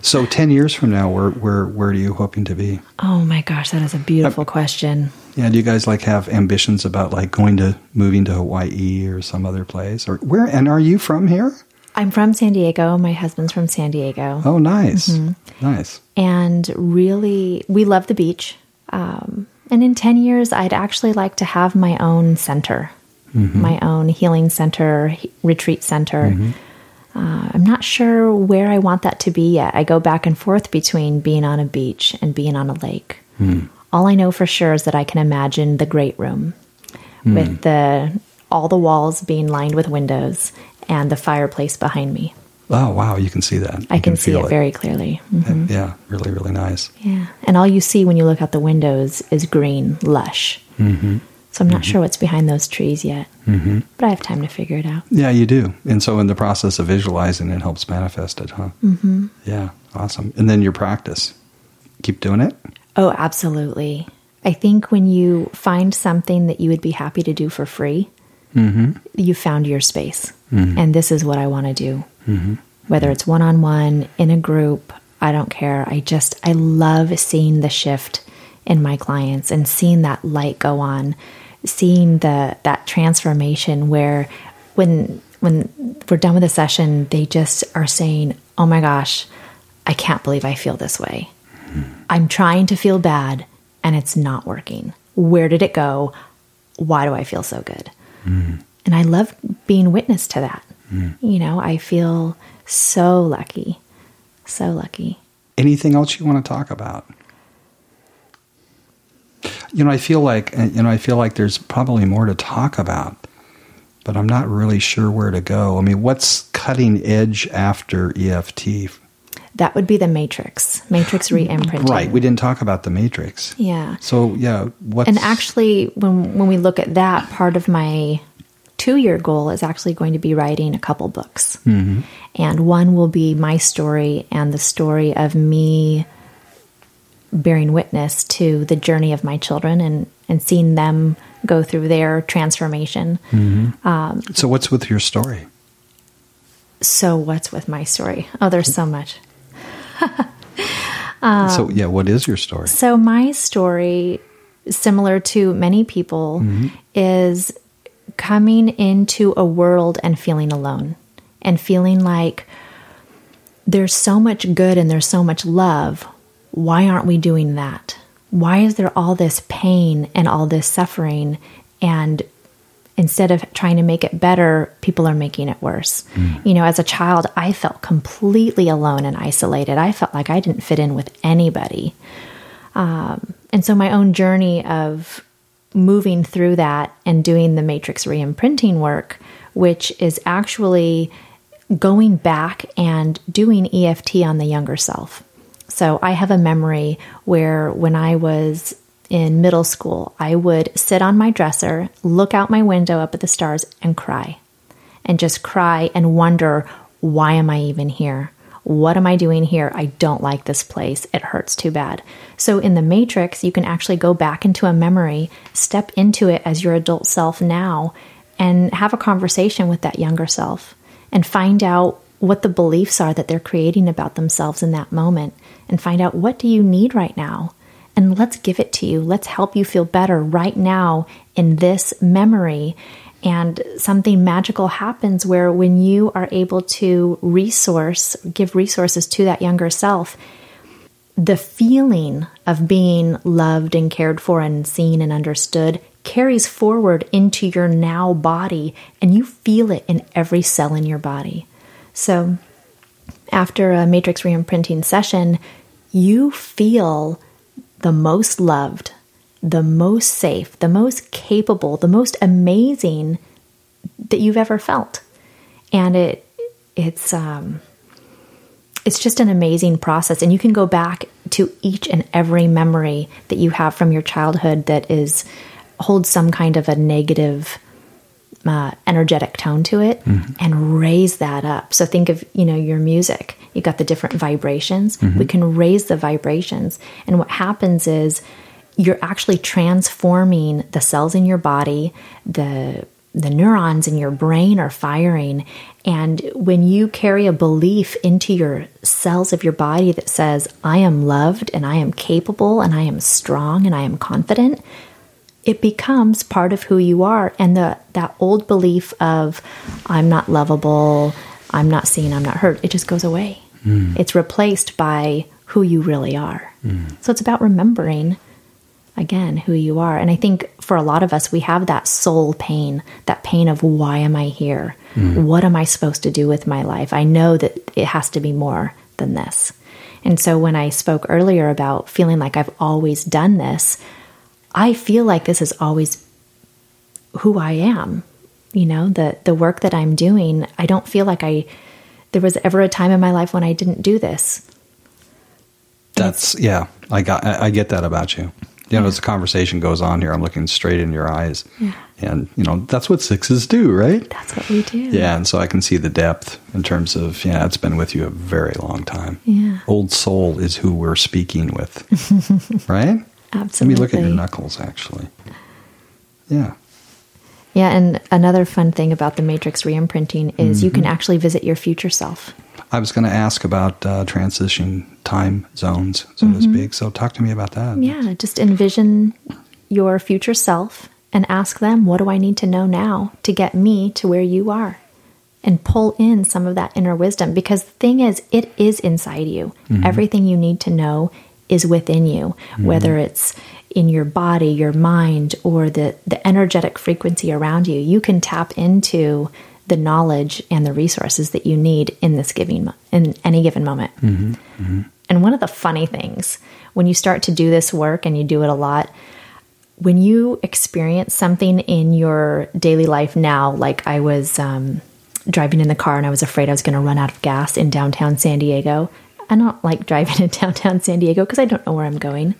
So, ten years from now, where, where, where are you hoping to be? Oh my gosh, that is a beautiful question. Yeah, do you guys like have ambitions about like going to moving to Hawaii or some other place, or where? And are you from here? I'm from San Diego. My husband's from San Diego. Oh, nice. Mm-hmm. Nice. And really, we love the beach. Um, and in 10 years, I'd actually like to have my own center, my own healing center, he- retreat center. Uh, I'm not sure where I want that to be yet. I go back and forth between being on a beach and being on a lake. All I know for sure is that I can imagine the great room with the all the walls being lined with windows and the fireplace behind me. Oh, wow. You can see that. I You can, see feel it very clearly. Mhm. Yeah, really, really nice. Yeah. And all you see when you look out the windows is green, lush. Mm-hmm. So I'm not sure what's behind those trees yet. Mm-hmm. But I have time to figure it out. Yeah, you do. And so, in the process of visualizing, it helps manifest it, huh? Mm-hmm. Yeah, awesome. And then your practice. Keep doing it. Oh, absolutely. I think when you find something that you would be happy to do for free, you found your space. And this is what I want to do. Whether it's one on one, in a group, I don't care. I just, I love seeing the shift in my clients and seeing that light go on, seeing the, that transformation where when, when we're done with a session, they just are saying, oh my gosh, I can't believe I feel this way. I'm trying to feel bad and it's not working. Where did it go? Why do I feel so good? Hmm. And I love being witness to that. Hmm. You know, I feel so lucky. So lucky. Anything else you want to talk about? You know, I feel like uh, you know, I feel like there's probably more to talk about, but I'm not really sure where to go. I mean, what's cutting edge after EFT? That would be the matrix, matrix re imprinting. Right. We didn't talk about the matrix. Yeah. So yeah, what's And actually, when when we look at that, part of my two year goal is actually going to be writing a couple books, and one will be my story and the story of me bearing witness to the journey of my children and and seeing them go through their transformation. Mm-hmm. Um, so what's with your story? So, what's with my story? Oh, there's so much. Um, so yeah, what is your story? So, my story, similar to many people, mm-hmm. is coming into a world and feeling alone and feeling like there's so much good and there's so much love. Why aren't we doing that? Why is there all this pain and all this suffering? And instead of trying to make it better, people are making it worse. You know, as a child, I felt completely alone and isolated. I felt like I didn't fit in with anybody. Um, and so my own journey of moving through that and doing the matrix re-imprinting work, which is actually going back and doing EFT on the younger self. So I have a memory where when I was in middle school, I would sit on my dresser, look out my window up at the stars, and cry. And just cry and wonder, why am I even here? What am I doing here? I don't like this place. It hurts too bad. So, in the Matrix, you can actually go back into a memory, step into it as your adult self now, and have a conversation with that younger self and find out what the beliefs are that they're creating about themselves in that moment and find out what do you need right now. And let's give it to you. Let's help you feel better right now in this memory. And something magical happens where when you are able to resource give resources to that younger self the feeling of being loved and cared for and seen and understood carries forward into your now body and you feel it in every cell in your body. So, after a matrix reimprinting session, you feel the most loved, the most safe, the most capable, the most amazing that you've ever felt. And it it's um it's just an amazing process and you can go back to each and every memory that you have from your childhood that is holds some kind of a negative uh, energetic tone to it and raise that up. So think of you know your music. You've got the different vibrations. We can raise the vibrations. And what happens is you're actually transforming the cells in your body the the neurons in your brain are firing. And when you carry a belief into your cells of your body that says, I am loved and I am capable and I am strong and I am confident, it becomes part of who you are. And the, that old belief of, I'm not lovable, I'm not seen, I'm not heard, it just goes away. Hmm. It's replaced by who you really are. Hmm. So it's about remembering again who you are. And I think for a lot of us, we have that soul pain, that pain of why am I here? Hmm. What am I supposed to do with my life? I know that it has to be more than this. And so when I spoke earlier about feeling like I've always done this, I feel like this is always who I am. You know, the the work that I'm doing, I don't feel like I there was ever a time in my life when I didn't do this. That's yeah. I got. I, get that about you. You know, as the conversation goes on here, I'm looking straight in your eyes, Yeah. and you know that's what sixes do, right? That's what we do. Yeah, and so I can see the depth in terms of yeah, it's been with you a very long time. Yeah. Old soul is who we're speaking with, right? Let me look at your knuckles, actually. Yeah. Yeah, and another fun thing about the matrix re-imprinting is you Mm-hmm. can actually visit your future self. I was going to ask about uh, transition time zones, so to speak. So talk to me about that. Mm-hmm. Yeah, just envision your future self and ask them, what do I need to know now to get me to where you are? And pull in some of that inner wisdom because the thing is, it is inside you. Everything you need to know is within you, mm-hmm. whether it's in your body, your mind, or the, the energetic frequency around you. You can tap into the knowledge and the resources that you need in this giving in any given moment. Mm-hmm. Mm-hmm. And one of the funny things when you start to do this work and you do it a lot, when you experience something in your daily life now, like I was um, driving in the car and I was afraid I was going to run out of gas in downtown San Diego. I don't like driving in downtown San Diego because I don't know where I'm going.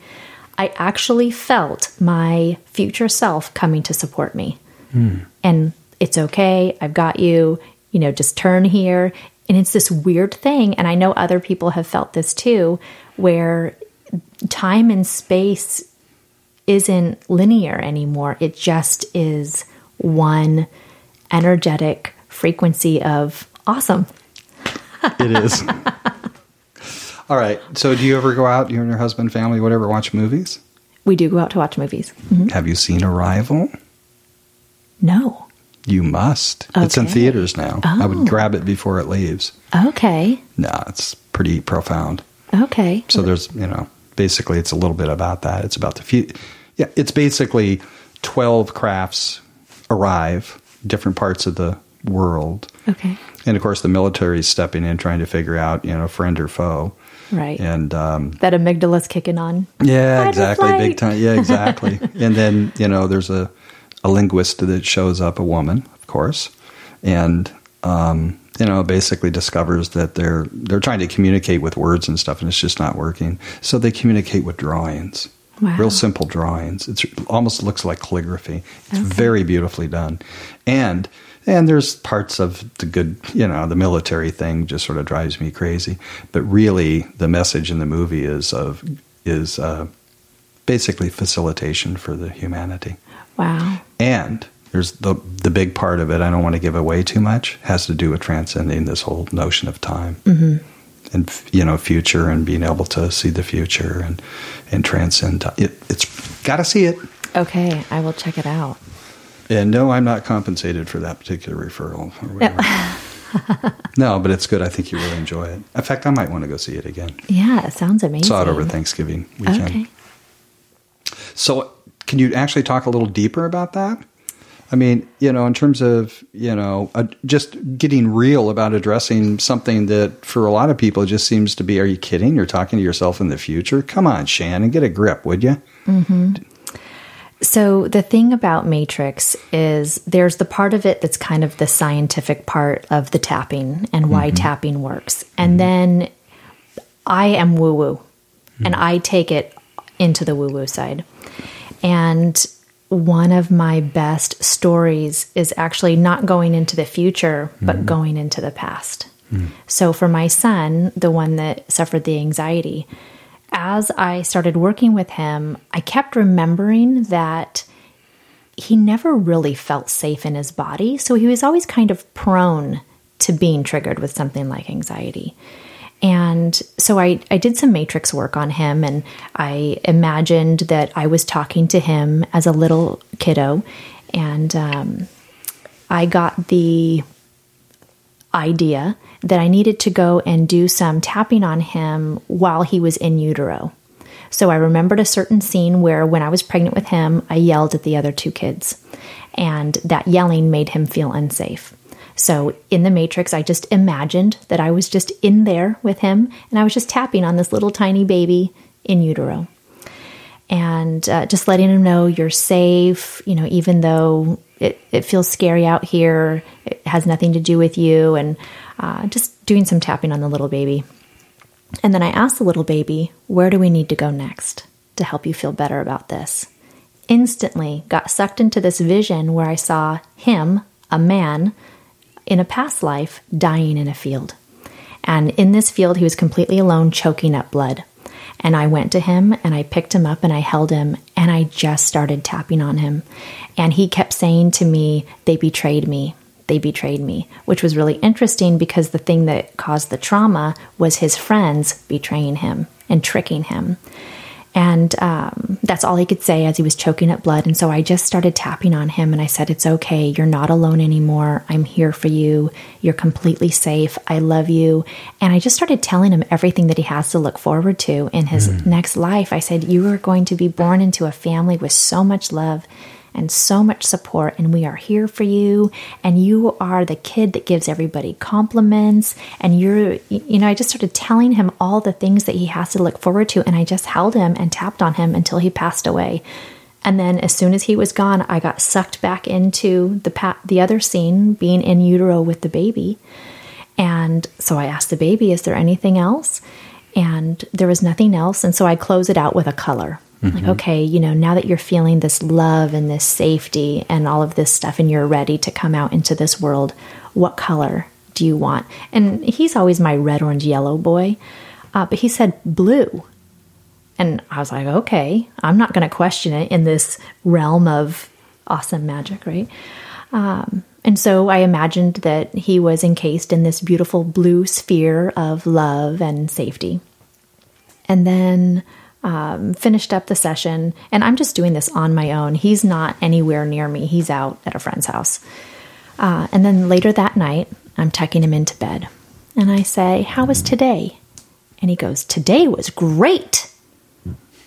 I actually felt my future self coming to support me. Hmm. And it's okay. I've got you. You know, just turn here. And it's this weird thing. And I know other people have felt this too, where time and space isn't linear anymore. It just is one energetic frequency of awesome. It is. All right. So, do you ever go out, you and your husband, family, whatever, watch movies? We do go out to watch movies. Mm-hmm. Have you seen Arrival? No. You must. It's in theaters now. I Oh. would grab it before it leaves. Okay. No, it's pretty profound. Okay. So there's, you know, basically it's a little bit about that. It's about the few. Yeah, it's basically 12 crafts arrive, different parts of the world. Okay. And of course, the military is stepping in, trying to figure out, you know, friend or foe. Right. And um, that amygdala's kicking on. yeah, Fight exactly, big time. Yeah, exactly. and then you know, there's a a linguist that shows up, a woman, of course, and um, you know, basically discovers that they're they're trying to communicate with words and stuff, and it's just not working. So they communicate with drawings. Wow. Real simple drawings. It's almost looks like calligraphy. It's very beautifully done, and and there's parts of the good, you know, the military thing just sort of drives me crazy. But really, the message in the movie is of is uh, basically facilitation for the humanity, Wow. and there's the the big part of it. I don't want to give away too much. Has to do with transcending this whole notion of time. And you know, future, and being able to see the future, and and transcend. It, it's got to see it. Okay. I will check it out. And no, I'm not compensated for that particular referral or whatever. no, but it's good. I think you really enjoy it. In fact, I might want to go see it again. Yeah. It sounds amazing. Saw it over Thanksgiving weekend. Okay. So, can you actually talk a little deeper about that? I mean, you know, in terms of, you know, uh, just getting real about addressing something that for a lot of people just seems to be, are you kidding? You're talking to yourself in the future? Come on, Shannon, get a grip, would you? So the thing about Matrix is there's the part of it that's kind of the scientific part of the tapping and why mm-hmm. tapping works. And mm-hmm. then I am woo woo hmm. and I take it into the woo woo side. And one of my best stories is actually not going into the future, but mm-hmm. going into the past. Hmm. So for my son, the one that suffered the anxiety, as I started working with him, I kept remembering that he never really felt safe in his body. So he was always kind of prone to being triggered with something like anxiety. And so I, I did some matrix work on him and I imagined that I was talking to him as a little kiddo. And um, I got the idea that I needed to go and do some tapping on him while he was in utero. So I remembered a certain scene where when I was pregnant with him, I yelled at the other two kids, and that yelling made him feel unsafe. So in the Matrix, I just imagined that I was just in there with him and I was just tapping on this little tiny baby in utero. And uh, just letting him know you're safe, you know, even though it, it feels scary out here, it has nothing to do with you, and uh, just doing some tapping on the little baby. And then I asked the little baby, Where do we need to go next to help you feel better about this? Instantly got sucked into this vision where I saw him, a man, in a past life, dying in a field. And in this field, he was completely alone, choking up blood. And I went to him and I picked him up and I held him and I just started tapping on him. And he kept saying to me, They betrayed me. They betrayed me, which was really interesting because the thing that caused the trauma was his friends betraying him and tricking him. And um, that's all he could say as he was choking up blood. And so I just started tapping on him and I said, It's okay. You're not alone anymore. I'm here for you. You're completely safe. I love you. And I just started telling him everything that he has to look forward to in his mm. next life. I said, You are going to be born into a family with so much love and so much support, and we are here for you. And you are the kid that gives everybody compliments. And you're, you know, I just started telling him all the things that he has to look forward to. And I just held him and tapped on him until he passed away. And then as soon as he was gone, I got sucked back into the pa- the other scene, being in utero with the baby. And so I asked the baby, "Is there anything else?" And there was nothing else. And so I close it out with a color. Mm-hmm. Like, okay, you know, now that you're feeling this love and this safety and all of this stuff, and you're ready to come out into this world, what color do you want? And he's always my red, orange, yellow boy. Uh, but he said blue. And I was like, okay, I'm not going to question it in this realm of awesome magic, right? Um, and so I imagined that he was encased in this beautiful blue sphere of love and safety. And then um, finished up the session, and I'm just doing this on my own. He's not anywhere near me, he's out at a friend's house. Uh, and then later that night, I'm tucking him into bed, and I say, How was today? And he goes, Today was great.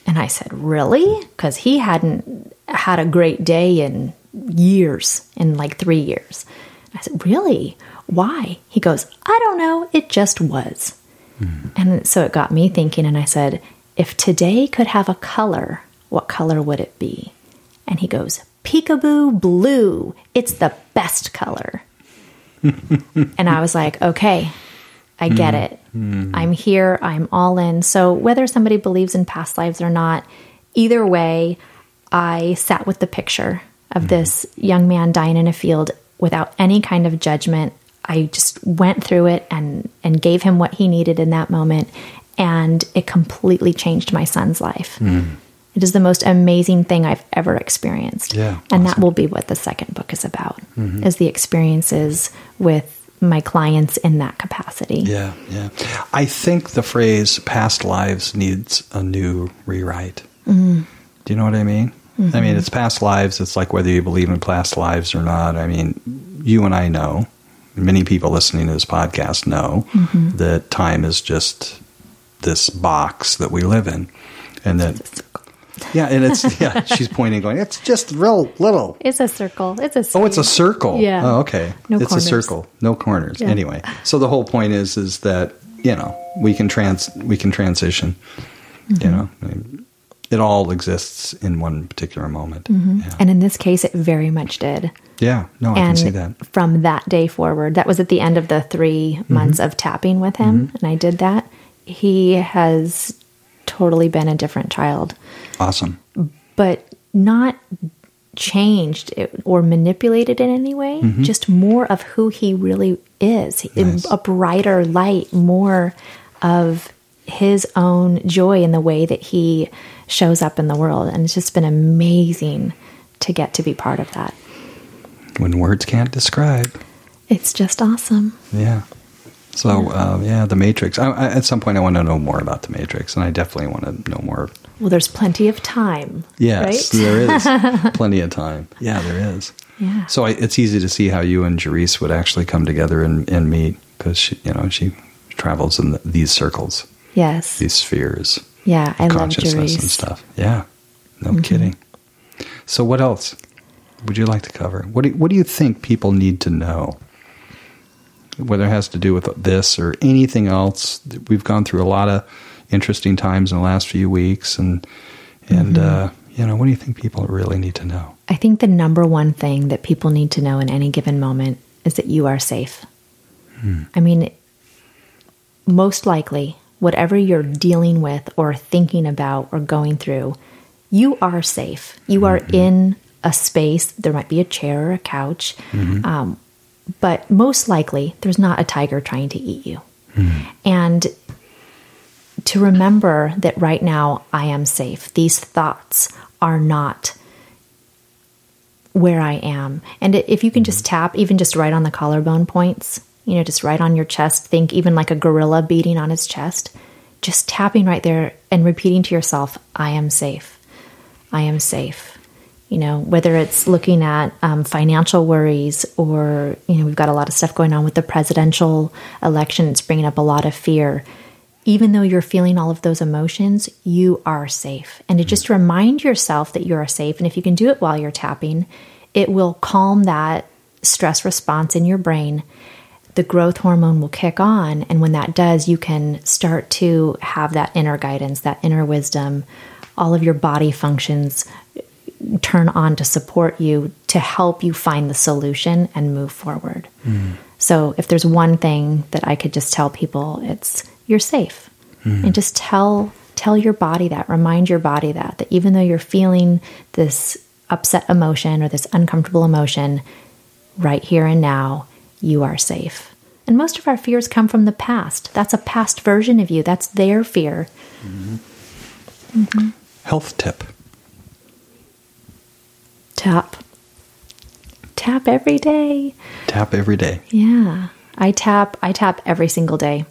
And I said, Really? Because he hadn't had a great day in years, in like three years. I said, Really? Why? He goes, I don't know. It just was. Mm. And so it got me thinking, and I said, if today could have a color, what color would it be? And he goes, Peekaboo blue. It's the best color. and I was like, okay, I get mm. it. Mm. I'm here. I'm all in. So, whether somebody believes in past lives or not, either way, I sat with the picture of mm. this young man dying in a field without any kind of judgment. I just went through it and, and gave him what he needed in that moment and it completely changed my son's life. Mm. It is the most amazing thing I've ever experienced. Yeah, and awesome. that will be what the second book is about. Mm-hmm. Is the experiences with my clients in that capacity. Yeah, yeah. I think the phrase past lives needs a new rewrite. Mm. Do you know what I mean? Mm-hmm. I mean, it's past lives. It's like whether you believe in past lives or not. I mean, you and I know, many people listening to this podcast know mm-hmm. that time is just this box that we live in, and that. Yeah, and it's yeah. She's pointing, going. It's just real little. It's a circle. It's a. Sphere. Oh, it's a circle. Yeah. Oh, okay. No it's corners. a circle. No corners. Yeah. Anyway, so the whole point is is that you know we can trans we can transition. Mm-hmm. You know, I mean, it all exists in one particular moment. Mm-hmm. Yeah. And in this case, it very much did. Yeah, no, I and can see that. From that day forward, that was at the end of the 3 mm-hmm. months of tapping with him, mm-hmm. and I did that he has totally been a different child. Awesome. But not changed or manipulated in any way, mm-hmm. just more of who he really is. Nice. A brighter light, more of his own joy in the way that he shows up in the world. And it's just been amazing to get to be part of that. When words can't describe. It's just awesome. Yeah. So uh, yeah, the Matrix. I, I, at some point, I want to know more about the Matrix, and I definitely want to know more. Well, there's plenty of time. Yes, right? there is plenty of time. Yeah, there is. Yeah. So I, it's easy to see how you and Jerice would actually come together and, and meet because she, you know, she travels in the, these circles, Yes. these spheres, Yeah, I love consciousness and stuff. Yeah, no Mm-hmm. kidding. So what else would you like to cover? What do, what do you think people need to know? Whether it has to do with this or anything else, we've gone through a lot of interesting times in the last few weeks, and and Mm-hmm. uh, you know, what do you think people really need to know? I think the number one thing that people need to know in any given moment is that you are safe. I mean, most likely, whatever you're dealing with or thinking about or going through, you are safe. You are in a space. There might be a chair or a couch, um, but most likely, there's not a tiger trying to eat you. And to remember that right now I am safe. These thoughts are not where I am. And if you can just tap, even just right on the collarbone points, you know, just right on your chest, think even like a gorilla beating on his chest, just tapping right there and repeating to yourself, I am safe. I am safe. You know, whether it's looking at um, financial worries or, you know, we've got a lot of stuff going on with the presidential election, it's bringing up a lot of fear. Even though you're feeling all of those emotions, you are safe. And to just remind yourself that you are safe, and if you can do it while you're tapping, it will calm that stress response in your brain. The growth hormone will kick on. And when that does, you can start to have that inner guidance, that inner wisdom. All of your body functions turn on to support you to help you find the solution and move forward. Hmm. So if there's one thing that I could just tell people, it's you're safe. Hmm. And just tell tell your body that, remind your body that that even though you're feeling this upset emotion or this uncomfortable emotion, right here and now, you are safe. And most of our fears come from the past. That's a past version of you. That's their fear. Mm-hmm. Mm-hmm. Health tip. Tap. Tap every day. Tap every day. Yeah, I tap. I tap every single day.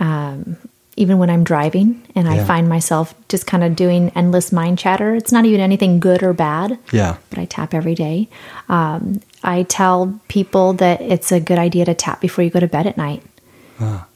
Um, even when I'm driving and I Yeah. find myself just kind of doing endless mind chatter. It's not even anything good or bad, Yeah. but I tap every day. Um, I tell people that it's a good idea to tap before you go to bed at night.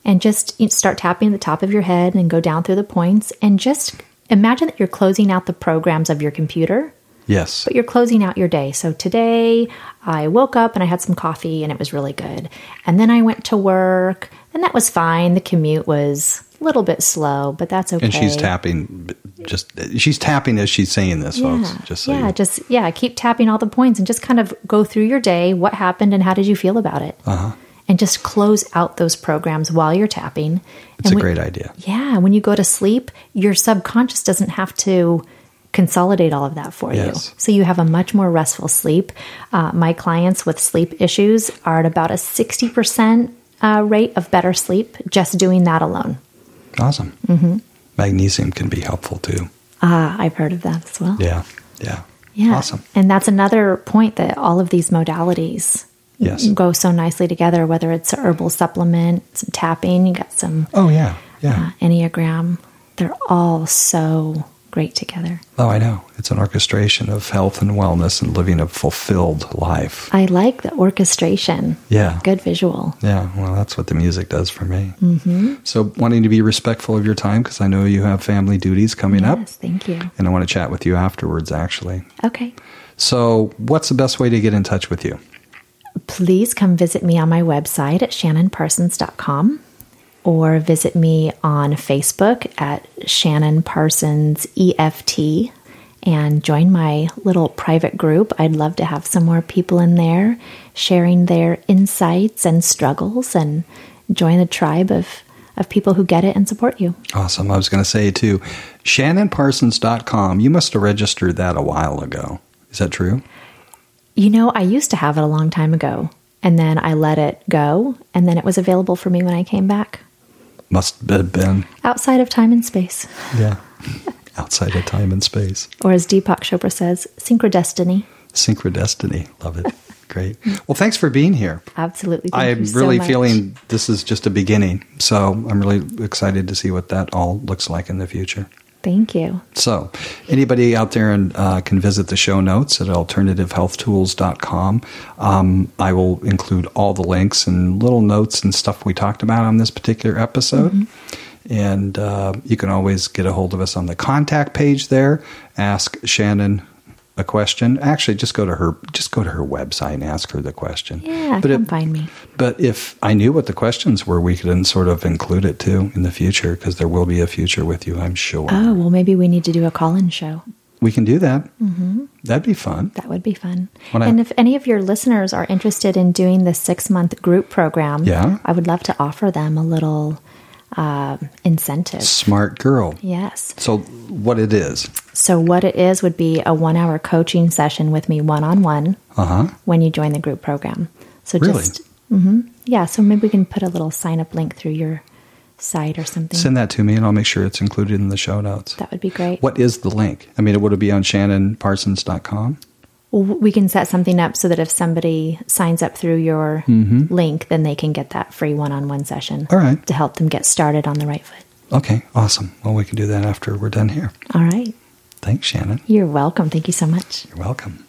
And just start tapping the top of your head and go down through the points and just imagine that you're closing out the programs of your computer Yes. but you're closing out your day. So today I woke up and I had some coffee and it was really good. And then I went to work and that was fine. The commute was a little bit slow, but that's okay. And she's tapping. Just she's tapping as she's saying this, Yeah, folks. Just so yeah, you, just yeah, keep tapping all the points and just kind of go through your day. What happened and how did you feel about it? Uh-huh. And just close out those programs while you're tapping. it's And a when- great idea. Yeah, when you go to sleep, your subconscious doesn't have to consolidate all of that for Yes. you. So you have a much more restful sleep. Uh, my clients with sleep issues are at about a 60% uh, rate of better sleep just doing that alone. Awesome. Mm-hmm. Magnesium can be helpful too. Ah, I've heard of that as well. Yeah. Yeah. Yeah. Awesome. And that's another point that all of these modalities Yes. go so nicely together, whether it's a herbal supplement, some tapping, you got some Oh yeah. Yeah. uh, Enneagram. They're all so great together. Oh, I know. It's an orchestration of health and wellness and living a fulfilled life. I like the orchestration. Yeah. Good visual. Yeah, well, that's what the music does for me. Mm-hmm. So, wanting to be respectful of your time because I know you have family duties coming up, Yes, thank you. and I want to chat with you afterwards, actually. Okay. So, what's the best way to get in touch with you? Please come visit me on my website at shannonparsons.com or visit me on Facebook at Shannon Parsons EFT and join my little private group. I'd love to have some more people in there sharing their insights and struggles and join the tribe of, of people who get it and support you. Awesome. I was going to say, too, shannonparsons.com. You must have registered that a while ago. Is that true? You know, I used to have it a long time ago and then I let it go and then it was available for me when I came back Must have been, outside of time and space. yeah, outside of time and space. Or as Deepak Chopra says, synchrodestiny. Synchrodestiny. Love it. Great. Well, thanks for being here. Absolutely. Thank I'm you so really much. feeling this is just a beginning. So I'm really excited to see what that all looks like in the future. Thank you. So, anybody out there and, uh, can visit the show notes at alternativehealthtools.com. Um, I will include all the links and little notes and stuff we talked about on this particular episode. And uh, you can always get a hold of us on the contact page there. Ask Shannon a question. Actually, just go to her. Just go to her website and ask her the question. Yeah, but come it- find me. but if I knew what the questions were, we could sort of include it too in the future because there will be a future with you, I'm sure. Oh, well, maybe we need to do a call in show. We can do that. Mm-hmm. That'd be fun. That would be fun. When I- and if any of your listeners are interested in doing the six month group program, Yeah. I would love to offer them a little uh, incentive. Smart girl. Yes. So, what it is? So, what it is would be a one hour coaching session with me one on one when you join the group program. So, Really? just, hmm yeah, so maybe we can put a little sign up link through your site or something. Send that to me, and I'll make sure it's included in the show notes. that would be great. What is the link? I mean, it would be on shannonparsons.com? We can set something up so that if somebody signs up through your link, then they can get that free one on one session Mm-hmm. All right. to help them get started on the right foot. Okay, awesome. Well, we can do that after we're done here. All right. Thanks, Shannon. You're welcome. Thank you so much. You're welcome.